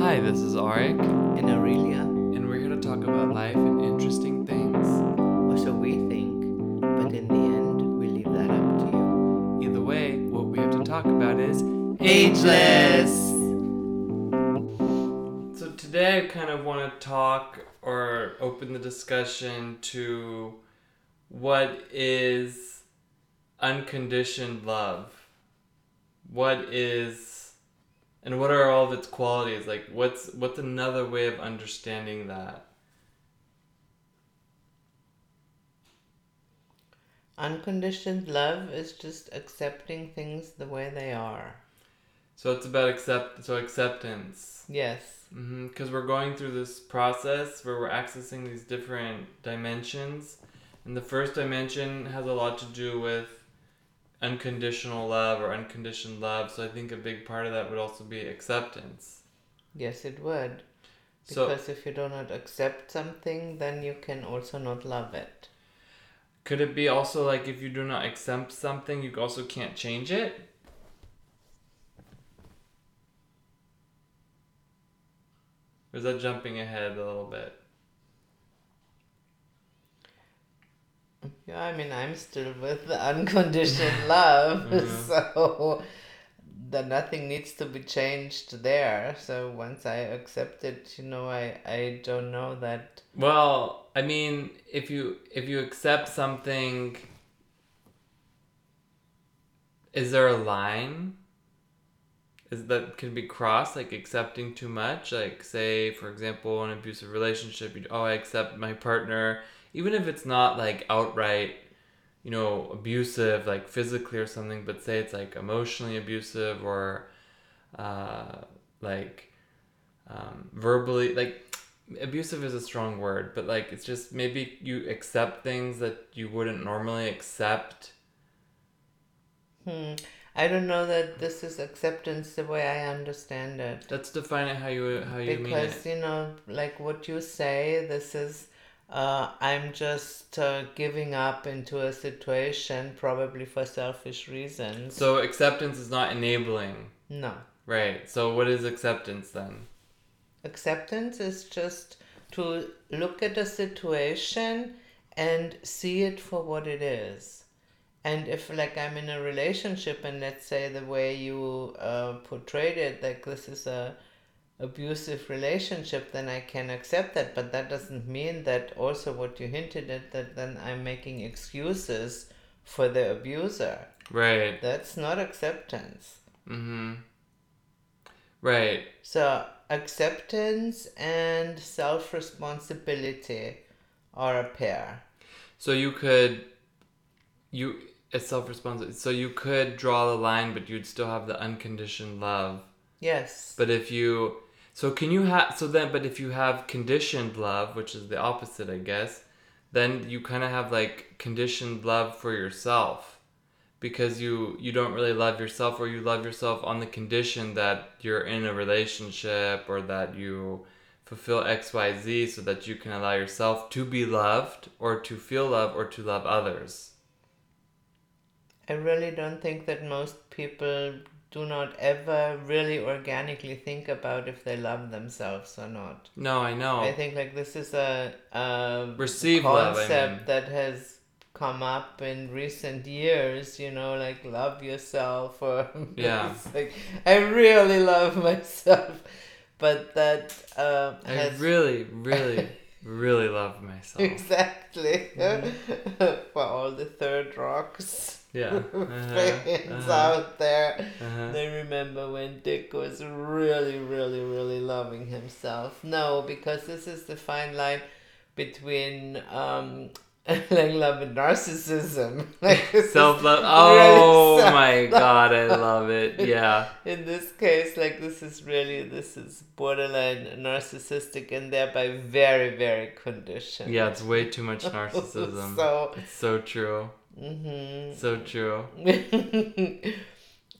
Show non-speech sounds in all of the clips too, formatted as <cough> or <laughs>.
Hi, this is Arik, in Aurelia, and we're here to talk about life and interesting things. or so we think, but in the end, we leave that up to you. Either way, what we have to talk about is Ageless! So today I kind of want to talk or open the discussion to what is unconditioned love? What is and what are all of its qualities? Like what's what's another way of understanding that? Unconditioned love is just accepting things the way they are. So it's about accept so acceptance. Yes. Mm-hmm, because we're going through this process where we're accessing these different dimensions and the first dimension has a lot to do with unconditional love or unconditioned love so i think a big part of that would also be acceptance Yes, it would. so Because if you do not accept something, then you can also not love it. could it be also like if you do not accept something you also can't change it or is that jumping ahead a little bit I mean, I'm still with the unconditioned <laughs> love, <laughs> Mhm. so that nothing needs to be changed there. So once I accept it, you know, I, I don't know that. Well, I mean, if you if you accept something, is there a line? Is that could be crossed, like accepting too much? Like, say, for example, an abusive relationship. You oh, I accept my partner, even if it's not like outright, you know, abusive, like physically or something. But say it's like emotionally abusive or, uh, like, um, verbally like abusive is a strong word, but like it's just maybe you accept things that you wouldn't normally accept. Hmm. I don't know that this is acceptance the way I understand it. Let's define it how you how you mean because it. you know like what you say this is uh, i'm just uh, giving up into a situation probably for selfish reasons So acceptance is not enabling, no right? So what is acceptance then? acceptance is just to look at a situation and see it for what it is and if like i'm in a relationship and let's say the way you uh, portrayed it like this is a abusive relationship then i can accept that but that doesn't mean that also what you hinted at that then i'm making excuses for the abuser Right. that's not acceptance Mm-hmm. Right. So acceptance and self responsibility are a pair. So you could, you it's self responsible. So you could draw the line, but you'd still have the unconditioned love. Yes. But if you, so can you have, so then, but if you have conditioned love, which is the opposite, I guess, then you kind of have like conditioned love for yourself. Because you you don't really love yourself or you love yourself on the condition that you're in a relationship or that you fulfill xyz so that you can allow yourself to be loved or to feel love or to love others. I really don't think that most people do not ever really organically think about if they love themselves or not. no i know I think like this is a, a Receive love, I concept mean. that has come up in recent years, you know, like love yourself or <laughs> Yeah. like I really love myself. But that uh, i has really really <laughs> really love myself Exactly. Mm-hmm. <laughs> For all the third rocks yeah <laughs> uh-huh, fans uh-huh, out there. uh-huh. They remember when Dick was really, really, really loving himself. No, because this is the fine line between um <laughs> like love and narcissism. <laughs> Like Self love. Oh self- my god, I love it. Yeah. in this case, like this is really this is borderline narcissistic and thereby very, very conditioned. Yeah, it's way too much narcissism. so It's so true. Mhm. So true. <laughs>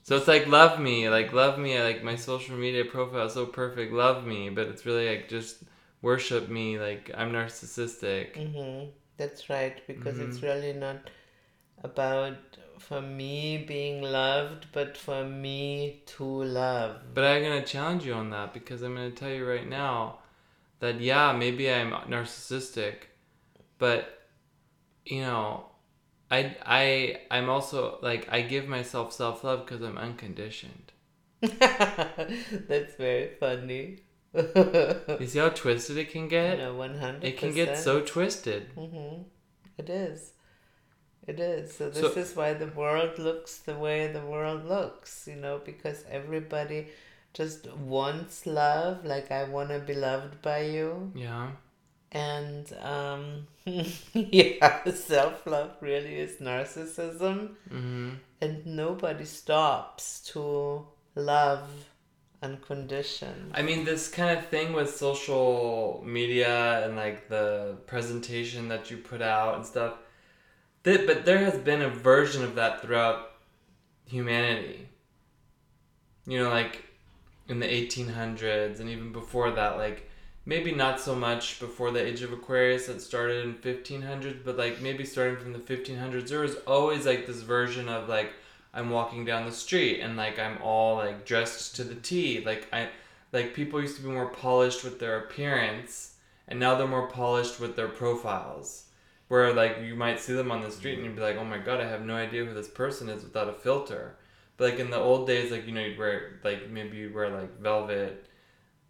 So it's like love me, like love me, like my social media profile is so perfect, love me, but it's really like just worship me, like I'm narcissistic. hmm That's right, because it's Mhm. really not about for me being loved, but for me to love. But I'm gonna challenge you on that because I'm gonna tell you right now that yeah, maybe I'm narcissistic, but you know, I I I'm also like I give myself self love because I'm unconditioned. <laughs> That's very funny. You see how twisted it can get? No, one hundred. It can get so twisted. Mm-hmm. It is. It is. So this So- is why the world looks the way the world looks. You know, because everybody just wants love. Like I want to be loved by you, Yeah. And um, <laughs> yeah, self love really is narcissism, Mm-hmm. and nobody stops to love unconditioned. I mean, this kind of thing with social media and like the presentation that you put out and stuff. That, but there has been a version of that throughout humanity. You know, like in the 1800s and even before that, like maybe not so much before the age of Aquarius that started in 1500s, but like maybe starting from the 1500s, there was always like this version of like I'm walking down the street and like I'm all like dressed to the T. Like I like people used to be more polished with their appearance and now they're more polished with their profiles. Where like you might see them on the street and you'd be like, Oh my god, I have no idea who this person is without a filter. But like in the old days, like you know, you'd wear like maybe you'd wear like velvet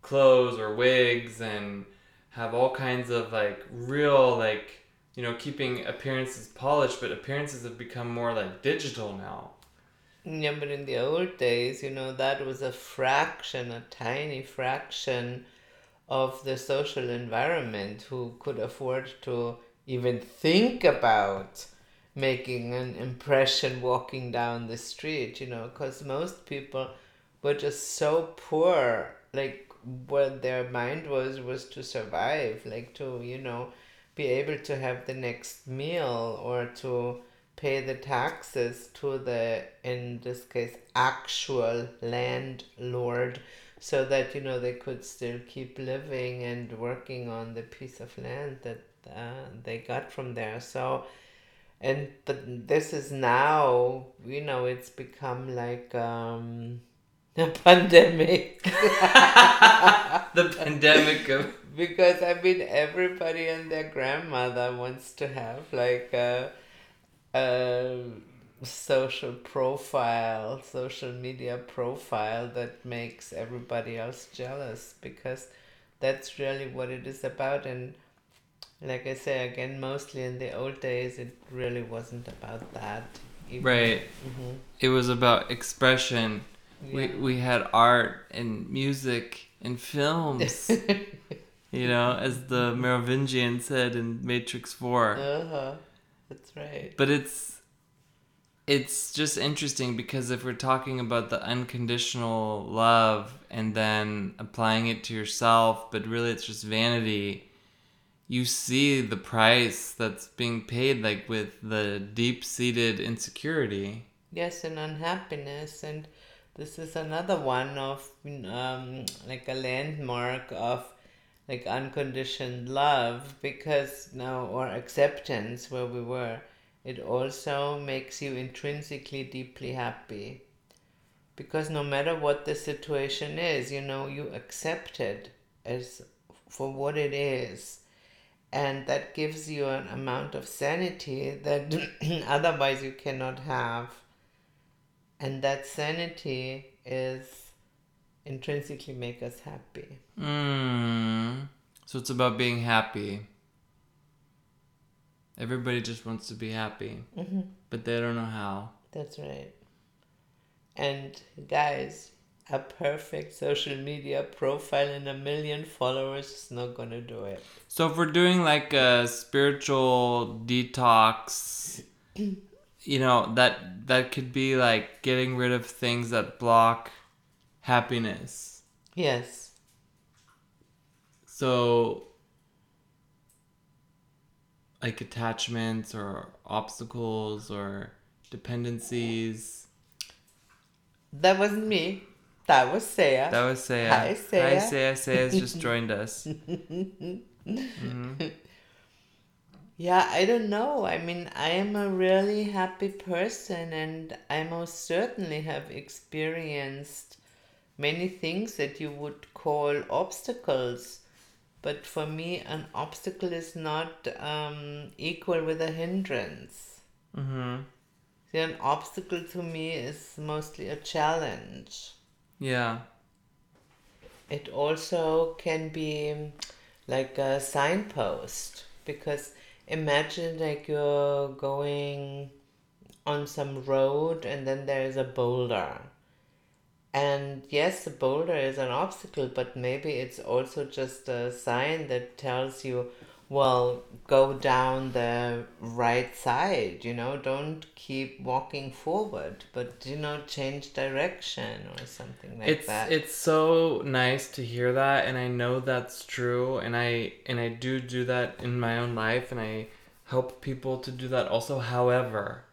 clothes or wigs and have all kinds of like real like you know keeping appearances polished but appearances have become more like digital now Yeah, but in the old days, you know, that was a fraction, a tiny fraction of the social environment who could afford to even think about making an impression walking down the street, you know, because most people were just so poor. Like, what their mind was, was to survive, like, to, you know, be able to have the next meal or to pay the taxes to the in this case actual landlord so that you know they could still keep living and working on the piece of land that uh, they got from there. So and but this is now you know it's become like um a pandemic <laughs> the pandemic of <laughs> because I mean everybody and their grandmother wants to have like a, a social profile, social media profile that makes everybody else jealous because that's really what it is about and like I say again mostly in the old days it really wasn't about that. even- right Mhm. it was about expression we, we had art and music and films <laughs> you know as the merovingian said in matrix 4 uh-huh. That's right. but it's it's just interesting because if we're talking about the unconditional love and then applying it to yourself but really it's just vanity you see the price that's being paid like with the deep-seated insecurity Yes, and unhappiness, and this is another one of um, like a landmark of like unconditioned love because now or acceptance where we were, it also makes you intrinsically deeply happy. Because no matter what the situation is, you know, you accept it as for what it is and that gives you an amount of sanity that <clears throat> otherwise you cannot have and that sanity is intrinsically make us happy. Mm. so it's about being happy. Everybody just wants to be happy mm-hmm. but they don't know how. That's right. And guys a perfect social media profile and a million followers is not gonna do it. So if we're doing like a spiritual detox, <clears throat> you know, that that could be like getting rid of things that block happiness. yes So like attachments or obstacles or dependencies. that wasn't me that was Saya. That was Saya. Hi, Saya. Hi Saya. Saya's just <laughs> joined us. <laughs> Mhm. Yeah, I don't know. I mean, I am a really happy person, and I most certainly have experienced many things that you would call obstacles. But for me, an obstacle is not um, equal with a hindrance. Mm-hmm. See, an obstacle to me is mostly a challenge. Yeah. It also can be like a signpost because imagine like you're going on some road and then there is a boulder. And yes, the boulder is an obstacle, but maybe it's also just a sign that tells you, well, go down the right side, you know, don't keep walking forward, but, you know, change direction or something like it's that. it's so nice to hear that and i know that's true and i and i do do that in my own life and i help people to do that also however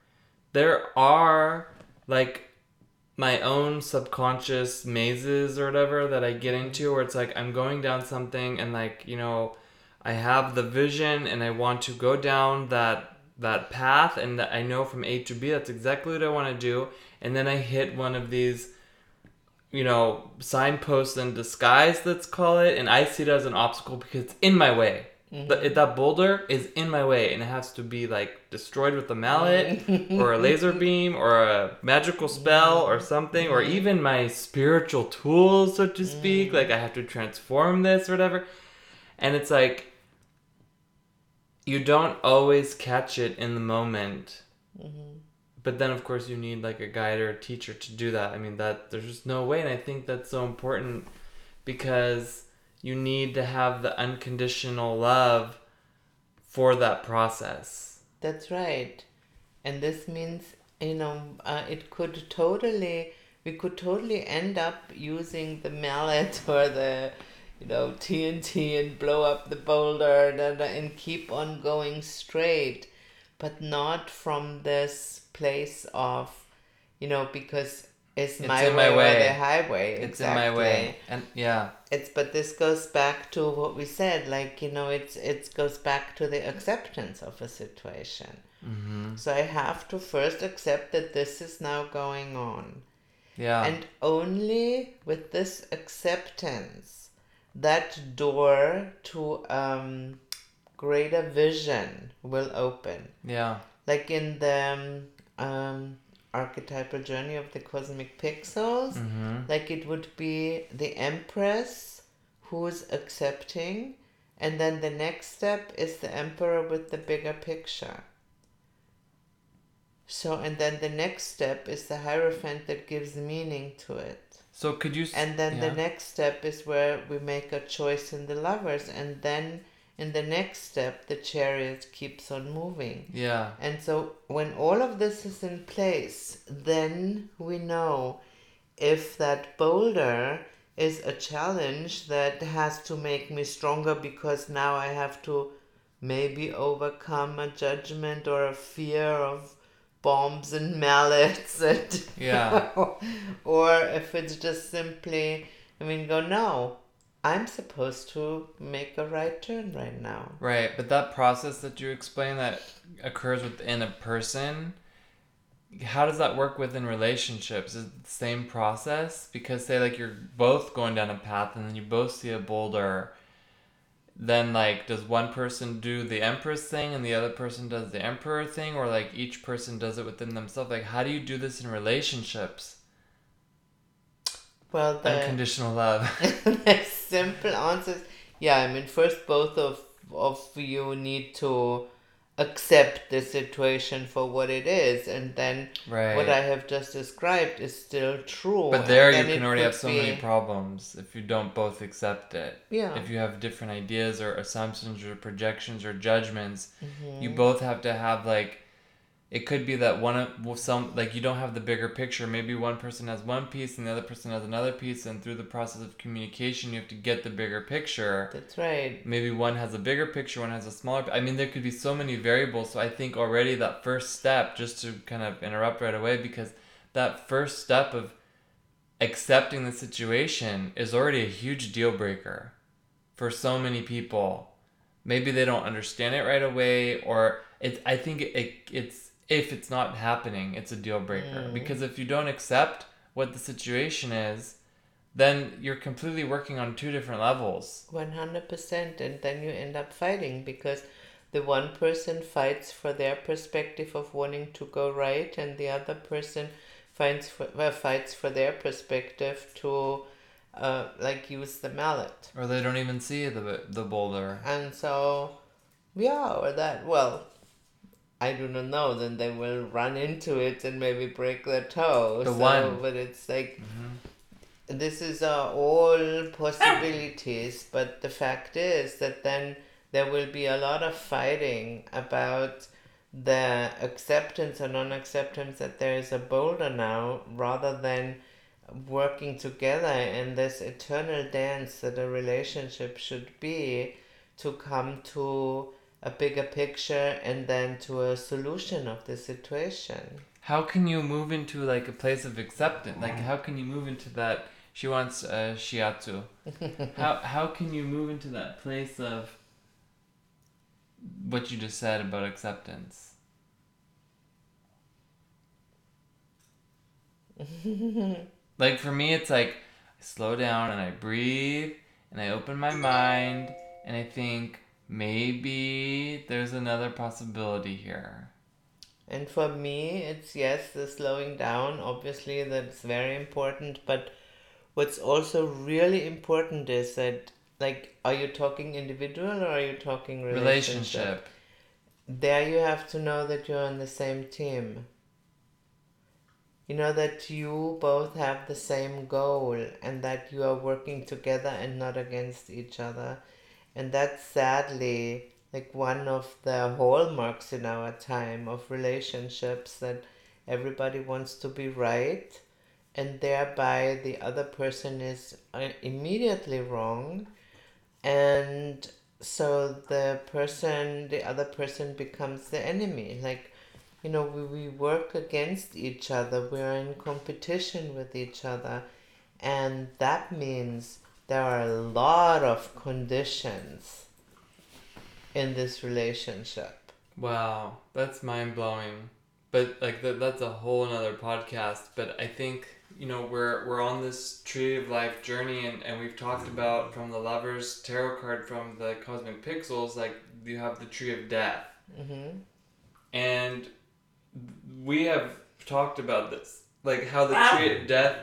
there are like my own subconscious mazes or whatever that i get into where it's like i'm going down something and like you know i have the vision and i want to go down that that path and that i know from a to b that's exactly what i want to do. And then i hit one of these you know, signposts in disguise, let's call it, and I see it as an obstacle because it's in my way. The, mm-hmm. that boulder is in my way, and it has to be like destroyed with a mallet, mm. or a laser <laughs> beam, or a magical spell, or something, or mm-hmm. even my spiritual tools, so to speak. Mm. Like I have to transform this or whatever, and it's like you don't always catch it in the moment. But then of course you need like a guide or a teacher to do that. I mean that there's just no way. And i think that's so important because you need to have the unconditional love for that process. That's right. And this means, you know, uh, it could totally, we could totally end up using the mallet <laughs> or the, you know, TNT and blow up the boulder and, and keep on going straight, but not from this place of, you know, because it's, It's my way, my or the highway. it's in my way. And yeah. It's but this goes back to what we said like you know it's it goes back to the acceptance of a situation. Mm-hmm. so i have to first accept that this is now going on. Yeah. And only with this acceptance that door to um greater vision will open. Yeah. Like in the um, um archetypal journey of the cosmic pixels mm-hmm. like it would be the empress who's accepting and then the next step is the emperor with the bigger picture. So and then the next step is the hierophant that gives meaning to it so could you s- and then the next step is where we make a choice in the lovers and then in the next step the chariot keeps on moving. Yeah. And so when all of this is in place, then we know if that boulder is a challenge that has to make me stronger because now I have to maybe overcome a judgment or a fear of bombs and mallets <laughs> and Yeah. or if it's just simply I mean go no I'm supposed to make a right turn right now. Right, but that process that you explain that occurs within a person, how does that work within relationships? Is it the same process? Because say like you're both going down a path and then you both see a boulder, then like does one person do the empress thing and the other person does the emperor thing or like each person does it within themselves? Like how do you do this in relationships? Well, the Unconditional love. <laughs> the simple answers yeah. I mean, first, both of of you need to accept the situation for what it is, and then right. what I have just described is still true. But there you can already have so many problems if you don't both accept it. Yeah. If you have different ideas or assumptions or projections or judgments, Mm-hmm. you both have to have like it could be that one of some like you don't have the bigger picture. Maybe one person has one piece and the other person has another piece and through the process of communication you have to get the bigger picture. That's right. Maybe one has a bigger picture, one has a smaller. I mean, there could be so many variables. So I think already that first step, just to kind of interrupt right away, because that first step of accepting the situation is already a huge deal breaker for so many people maybe they don't understand it right away or it I think it, it it's if it's not happening, it's a deal breaker because if you don't accept what the situation is, then you're completely working on two different levels. 100% and then you end up fighting because the one person fights for their perspective of wanting to go right and the other person finds for, well, fights for their perspective to uh, like use the mallet Or they don't even see the the boulder. and so yeah or that well i do not know then they will run into it and maybe break their toe The so, one. but it's like this is uh, all possibilities <laughs> but the fact is that then there will be a lot of fighting about the acceptance or non-acceptance that there is a boulder now rather than working together in this eternal dance that a relationship should be to come to a bigger picture and then to a solution of the situation How can you move into like a place of acceptance? Like how can you move into that she wants uh, shiatsu. <laughs> how how can you move into that place of what you just said about acceptance? <laughs> like for me it's like I slow down and I breathe and I open my mind and I think maybe there's another possibility here. And for me, it's yes, the slowing down, obviously, that's very important. But what's also really important is that, like, are you talking individual or are you talking relationship? Relationship. There you have to know that you're on the same team. You know that you both have the same goal and that you are working together and not against each other. And that's sadly like one of the hallmarks in our time of relationships that everybody wants to be right and thereby the other person is uh, immediately wrong. And so the person the other person becomes the enemy. Like you know we, we work against each other we're in competition with each other and that means there are a lot of conditions in this relationship Wow, that's mind blowing. But like that, that's a whole another podcast. But I think you know we're we're on this tree of life journey, and, and we've talked about from the lovers tarot card from the cosmic pixels. Like you have the tree of death, mm-hmm. and we have talked about this, like how the tree of death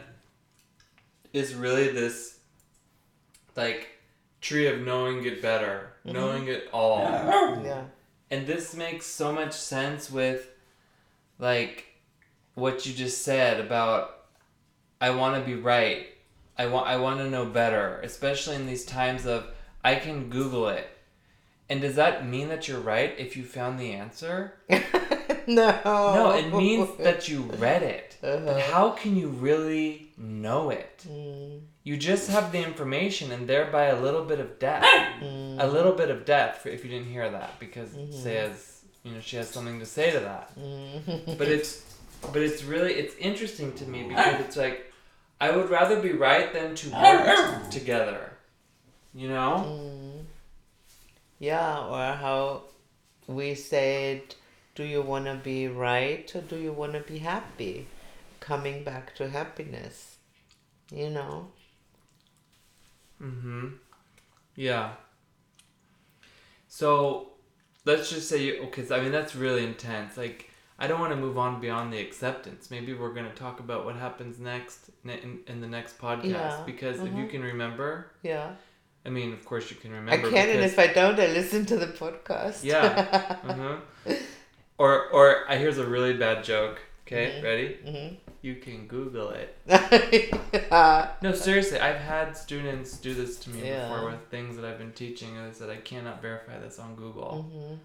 is really this like tree of knowing it better, mm-hmm. knowing it all. yeah And this makes so much sense with like what you just said about I want to be right. I want I want to know better, especially in these times of I can Google it. And does that mean that you're right if you found the answer? <laughs> <laughs> no No, it means that you read it. But Uh-huh. how can you really know it? Mm, You just have the information and thereby a little bit of depth. mm, A little bit of depth if you didn't hear that because Mm-hmm. say as you know she has something to say to that. mm. but it's but it's really it's interesting to me because it's like I would rather be right than to work together. You know? Mm. yeah or how we said do you want to be right or do you want to be happy coming back to happiness you know Mm-hmm. Yeah. So let's just say you okay, so, I mean that's really intense. Like I don't want to move on beyond the acceptance. Maybe we're going to talk about what happens next in, in, the next podcast Yeah, because if you mhm. can remember, yeah I mean, of course you can remember. i can and if i don't i listen to the podcast Yeah. <laughs> uh-huh. Or or I here's a really bad joke. Okay, ready? Mhm. You can Google it. yeah. <laughs> No, seriously, I've had students do this to me Yeah. before with things that I've been teaching. And they said I cannot verify this on Google, Mhm.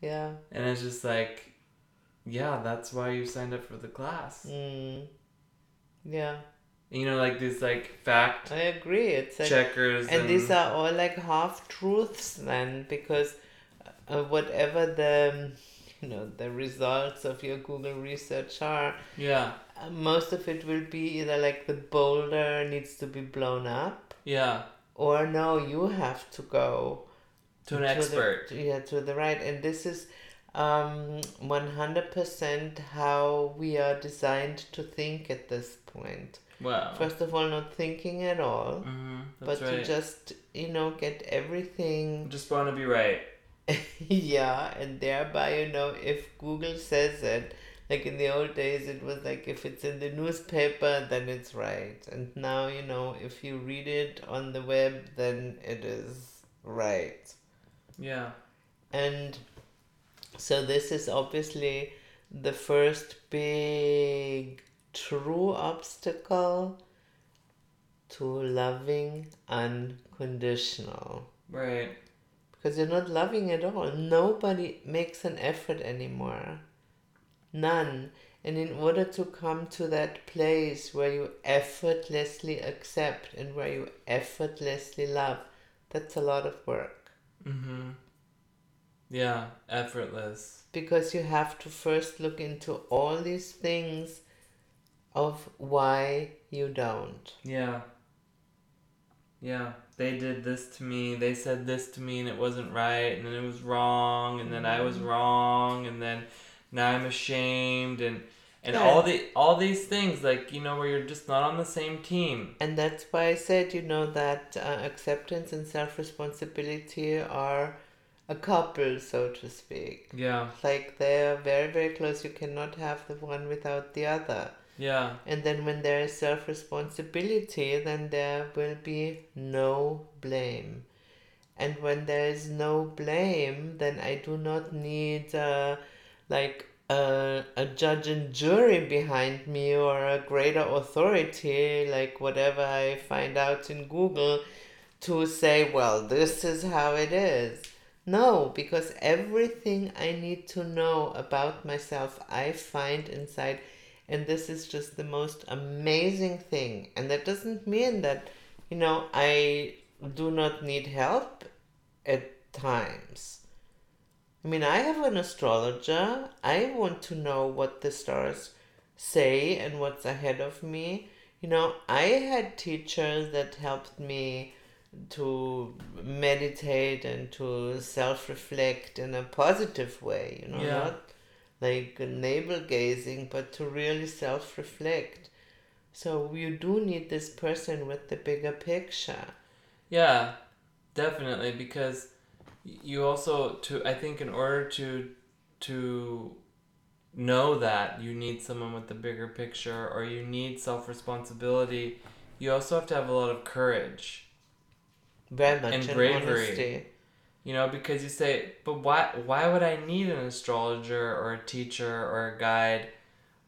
yeah and it's just like, yeah, that's why you signed up for the class. mm. yeah You know, like these like fact i agree it's like checkers and these are all like half truths then because uh, whatever the you know the results of your google research are yeah, uh, most of it will be either like the boulder needs to be blown up yeah, or no you have to go To an the- expert. yeah, to the right. And this is um, 100% how we are designed to think at this point. Wow. First of all, not thinking at all, hmm but That's to just, you know, get everything. Just want to be right. <laughs> yeah, and thereby, you know, if Google says it, like in the old days, it was like if it's in the newspaper, then it's right. And now, you know, if you read it on the web, then it is right. Yeah. And so this is obviously the first big true obstacle to loving unconditional. Right. Because you're not loving at all. Nobody makes an effort anymore. None. And in order to come to that place where you effortlessly accept and where you effortlessly love, that's a lot of work. Mm-hmm. Yeah. Effortless. because you have to first look into all these things of why you don't. Yeah. Yeah. They did this to me. They said this to me and it wasn't right and then it was wrong and then I was wrong and then now I'm ashamed and and Yeah. all the all these things like you know where you're just not on the same team. And that's why I said, you know, that uh, acceptance and self responsibility are a couple, so to speak. Yeah. Like they're very, very close. You cannot have the one without the other. Yeah. And then when there is self responsibility, then there will be no blame. And when there is no blame, then I do not need uh, like a, a judge and jury behind me or a greater authority, like whatever I find out in Google, to say, well, this is how it is. No, because everything I need to know about myself, I find inside and this is just the most amazing thing. And that doesn't mean that you know i do not need help at times. I mean i have an astrologer. I want to know what the stars say and what's ahead of me. You know i had teachers that helped me to meditate and to self-reflect in a positive way you know Yeah. not like navel gazing, but to really self reflect. So you do need this person with the bigger picture. Yeah, definitely because you also to I think in order to to know that you need someone with the bigger picture or you need self-responsibility, you also have to have a lot of courage. Very much And bravery. honesty. You know, because you say, but why why would I need an astrologer or a teacher or a guide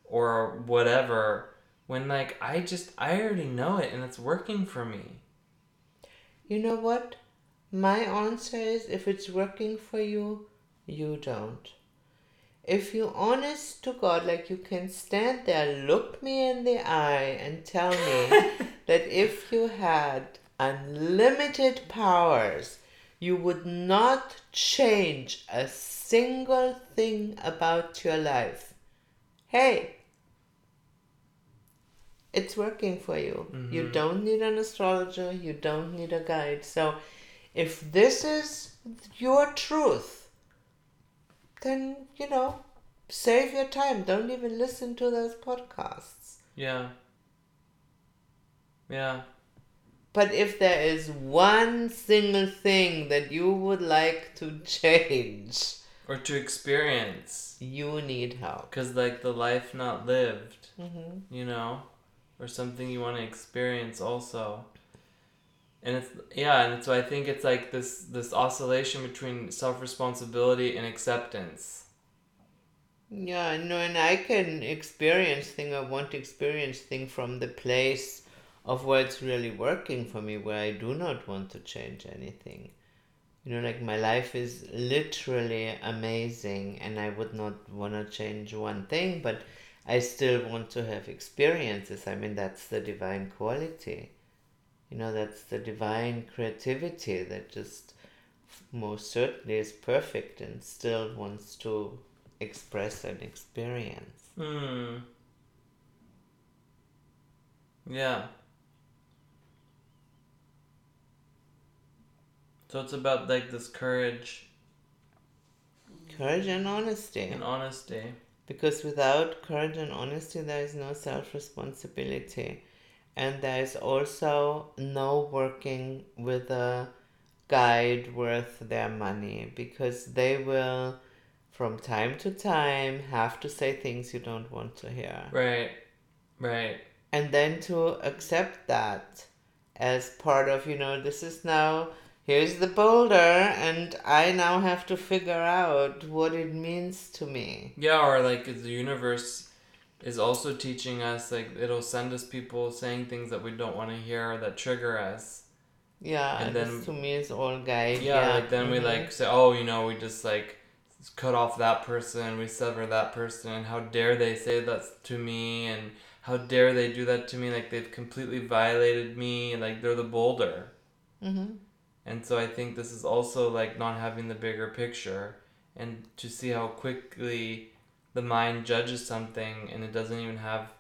or whatever when like I just I already know it and it's working for me. You know what? My answer is if it's working for you, you don't. If you honest to God, like you can stand there, look me in the eye, and tell me <laughs> that if you had unlimited powers, you would not change a single thing about your life. Hey, it's working for you. You mm-hmm. don't need an astrologer, you don't need a guide. So, if this is your truth, then, you know, save your time. Don't even listen to those podcasts. Yeah. Yeah. But if there is one single thing that you would like to change, Or to experience. you need help. Because, like, the life not lived, hmm you know? Or something you want to experience also. And it's, yeah, and so I think it's like this, this oscillation between self responsibility and acceptance. Yeah, no, and I can experience thing. I want to experience thing from the place of where it's really working for me, where I do not want to change anything. You know, like my life is literally amazing, and I would not want to change one thing, but I still want to have experiences. I mean, that's the divine quality. You know, that's the divine creativity that just most certainly is perfect and still wants to express an experience. Hmm. Yeah. So it's about like this courage Courage and honesty. and honesty. Because without courage and honesty, there is no self responsibility. And there is also no working with a guide worth their money because they will, from time to time, have to say things you don't want to hear. Right. Right. And then to accept that as part of, you know, this is now, here's the boulder, and I now have to figure out what it means to me. Yeah, or like the universe is also teaching us like it'll send us people saying things that we don't want to hear or that trigger us. Yeah, And then- to me it's all guide. Yeah, like then we mhm. like say, oh, you know, we just like cut off that person, we sever that person, and how dare they say that to me, and how dare they do that to me? Like they've completely violated me, like they're the boulder. Mhm. And so I think this is also like not having the bigger picture and to see how quickly the mind judges something and it doesn't even have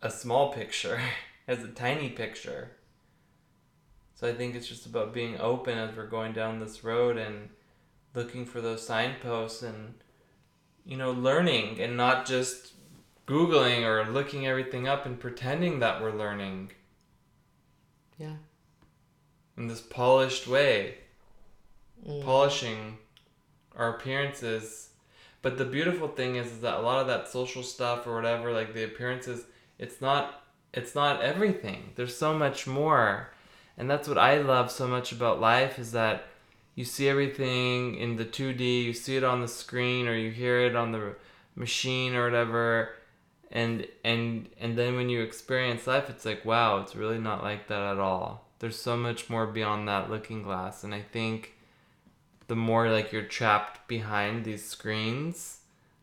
a small picture, it <laughs> has a tiny picture. So I think it's just about being open as we're going down this road and looking for those signposts and you know learning and not just googling or looking everything up and pretending that we're learning Yeah. In this polished way, Mm. polishing our appearances. But the beautiful thing is, is that a lot of that social stuff or whatever, like the appearances, it's not it's not everything. There's so much more. And that's what I love so much about life is that you see everything in the 2D, you see it on the screen or you hear it on the machine or whatever and and and then when you experience life it's like wow, it's really not like that at all. There's so much more beyond that looking glass and I think the more like you're trapped behind these screens,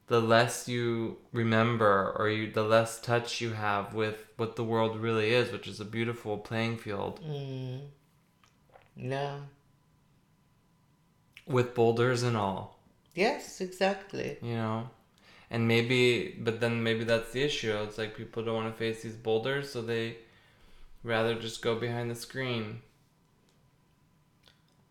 the less you remember or you the less touch you have with what the world really is, which is a beautiful playing field Mm. Yeah. with boulders and all, Yes, exactly. you know. And maybe but then maybe that's the issue. It's like people don't want to face these boulders, so they rather just go behind the screen.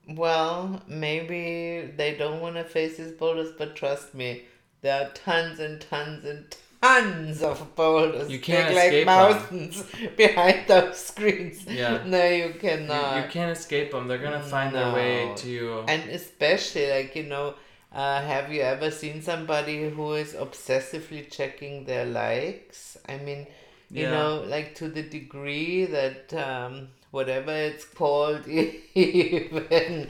Well, maybe they don't want to face these boulders, but trust me, there are tons and tons and tons of boulders. You can't big like mountains <laughs> behind those screens. Yeah. <laughs> No, you You, cannot. you can't escape them. They're gonna find their way to you. And especially, like, you know, uh, have you ever seen somebody who is obsessively checking their likes? I mean, you Yeah. know, like to the degree that um, whatever it's called <laughs> even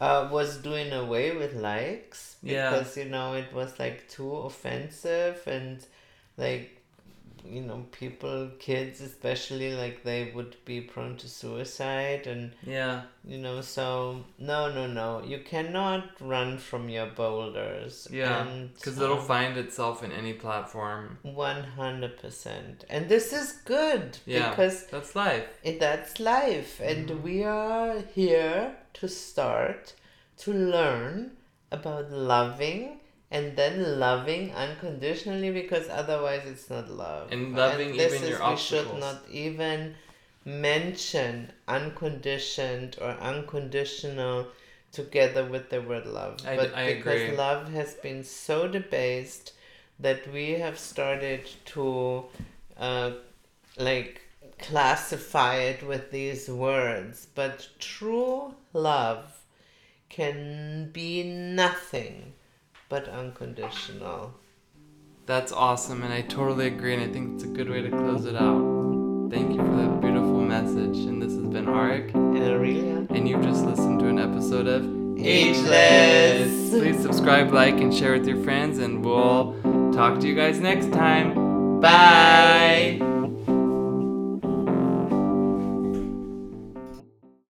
uh, was doing away with likes Yeah. because, you know, it was like too offensive and like you know people kids especially like they would be prone to suicide and yeah. you know so no no no you cannot run from your boulders Yeah. Because it'll um, find itself in any platform. 100% and this is good Yeah. because That's life. it, that's life and Mm-hmm. we are here to start to learn about loving and then loving unconditionally because otherwise it's not love. And loving this even is, your we should not even mention unconditioned or unconditional together with the word love. I- but I because agree. love has been so debased that we have started to uh, like classify it with these words. But true love can be nothing but unconditional That's awesome, and I totally agree, and I think it's a good way to close it out. Thank you for that beautiful message. And this has been Arik, and Aurelia and you've just listened to an episode of Ageless. Please subscribe, like, and share with your friends, and we'll talk to you guys next time. bye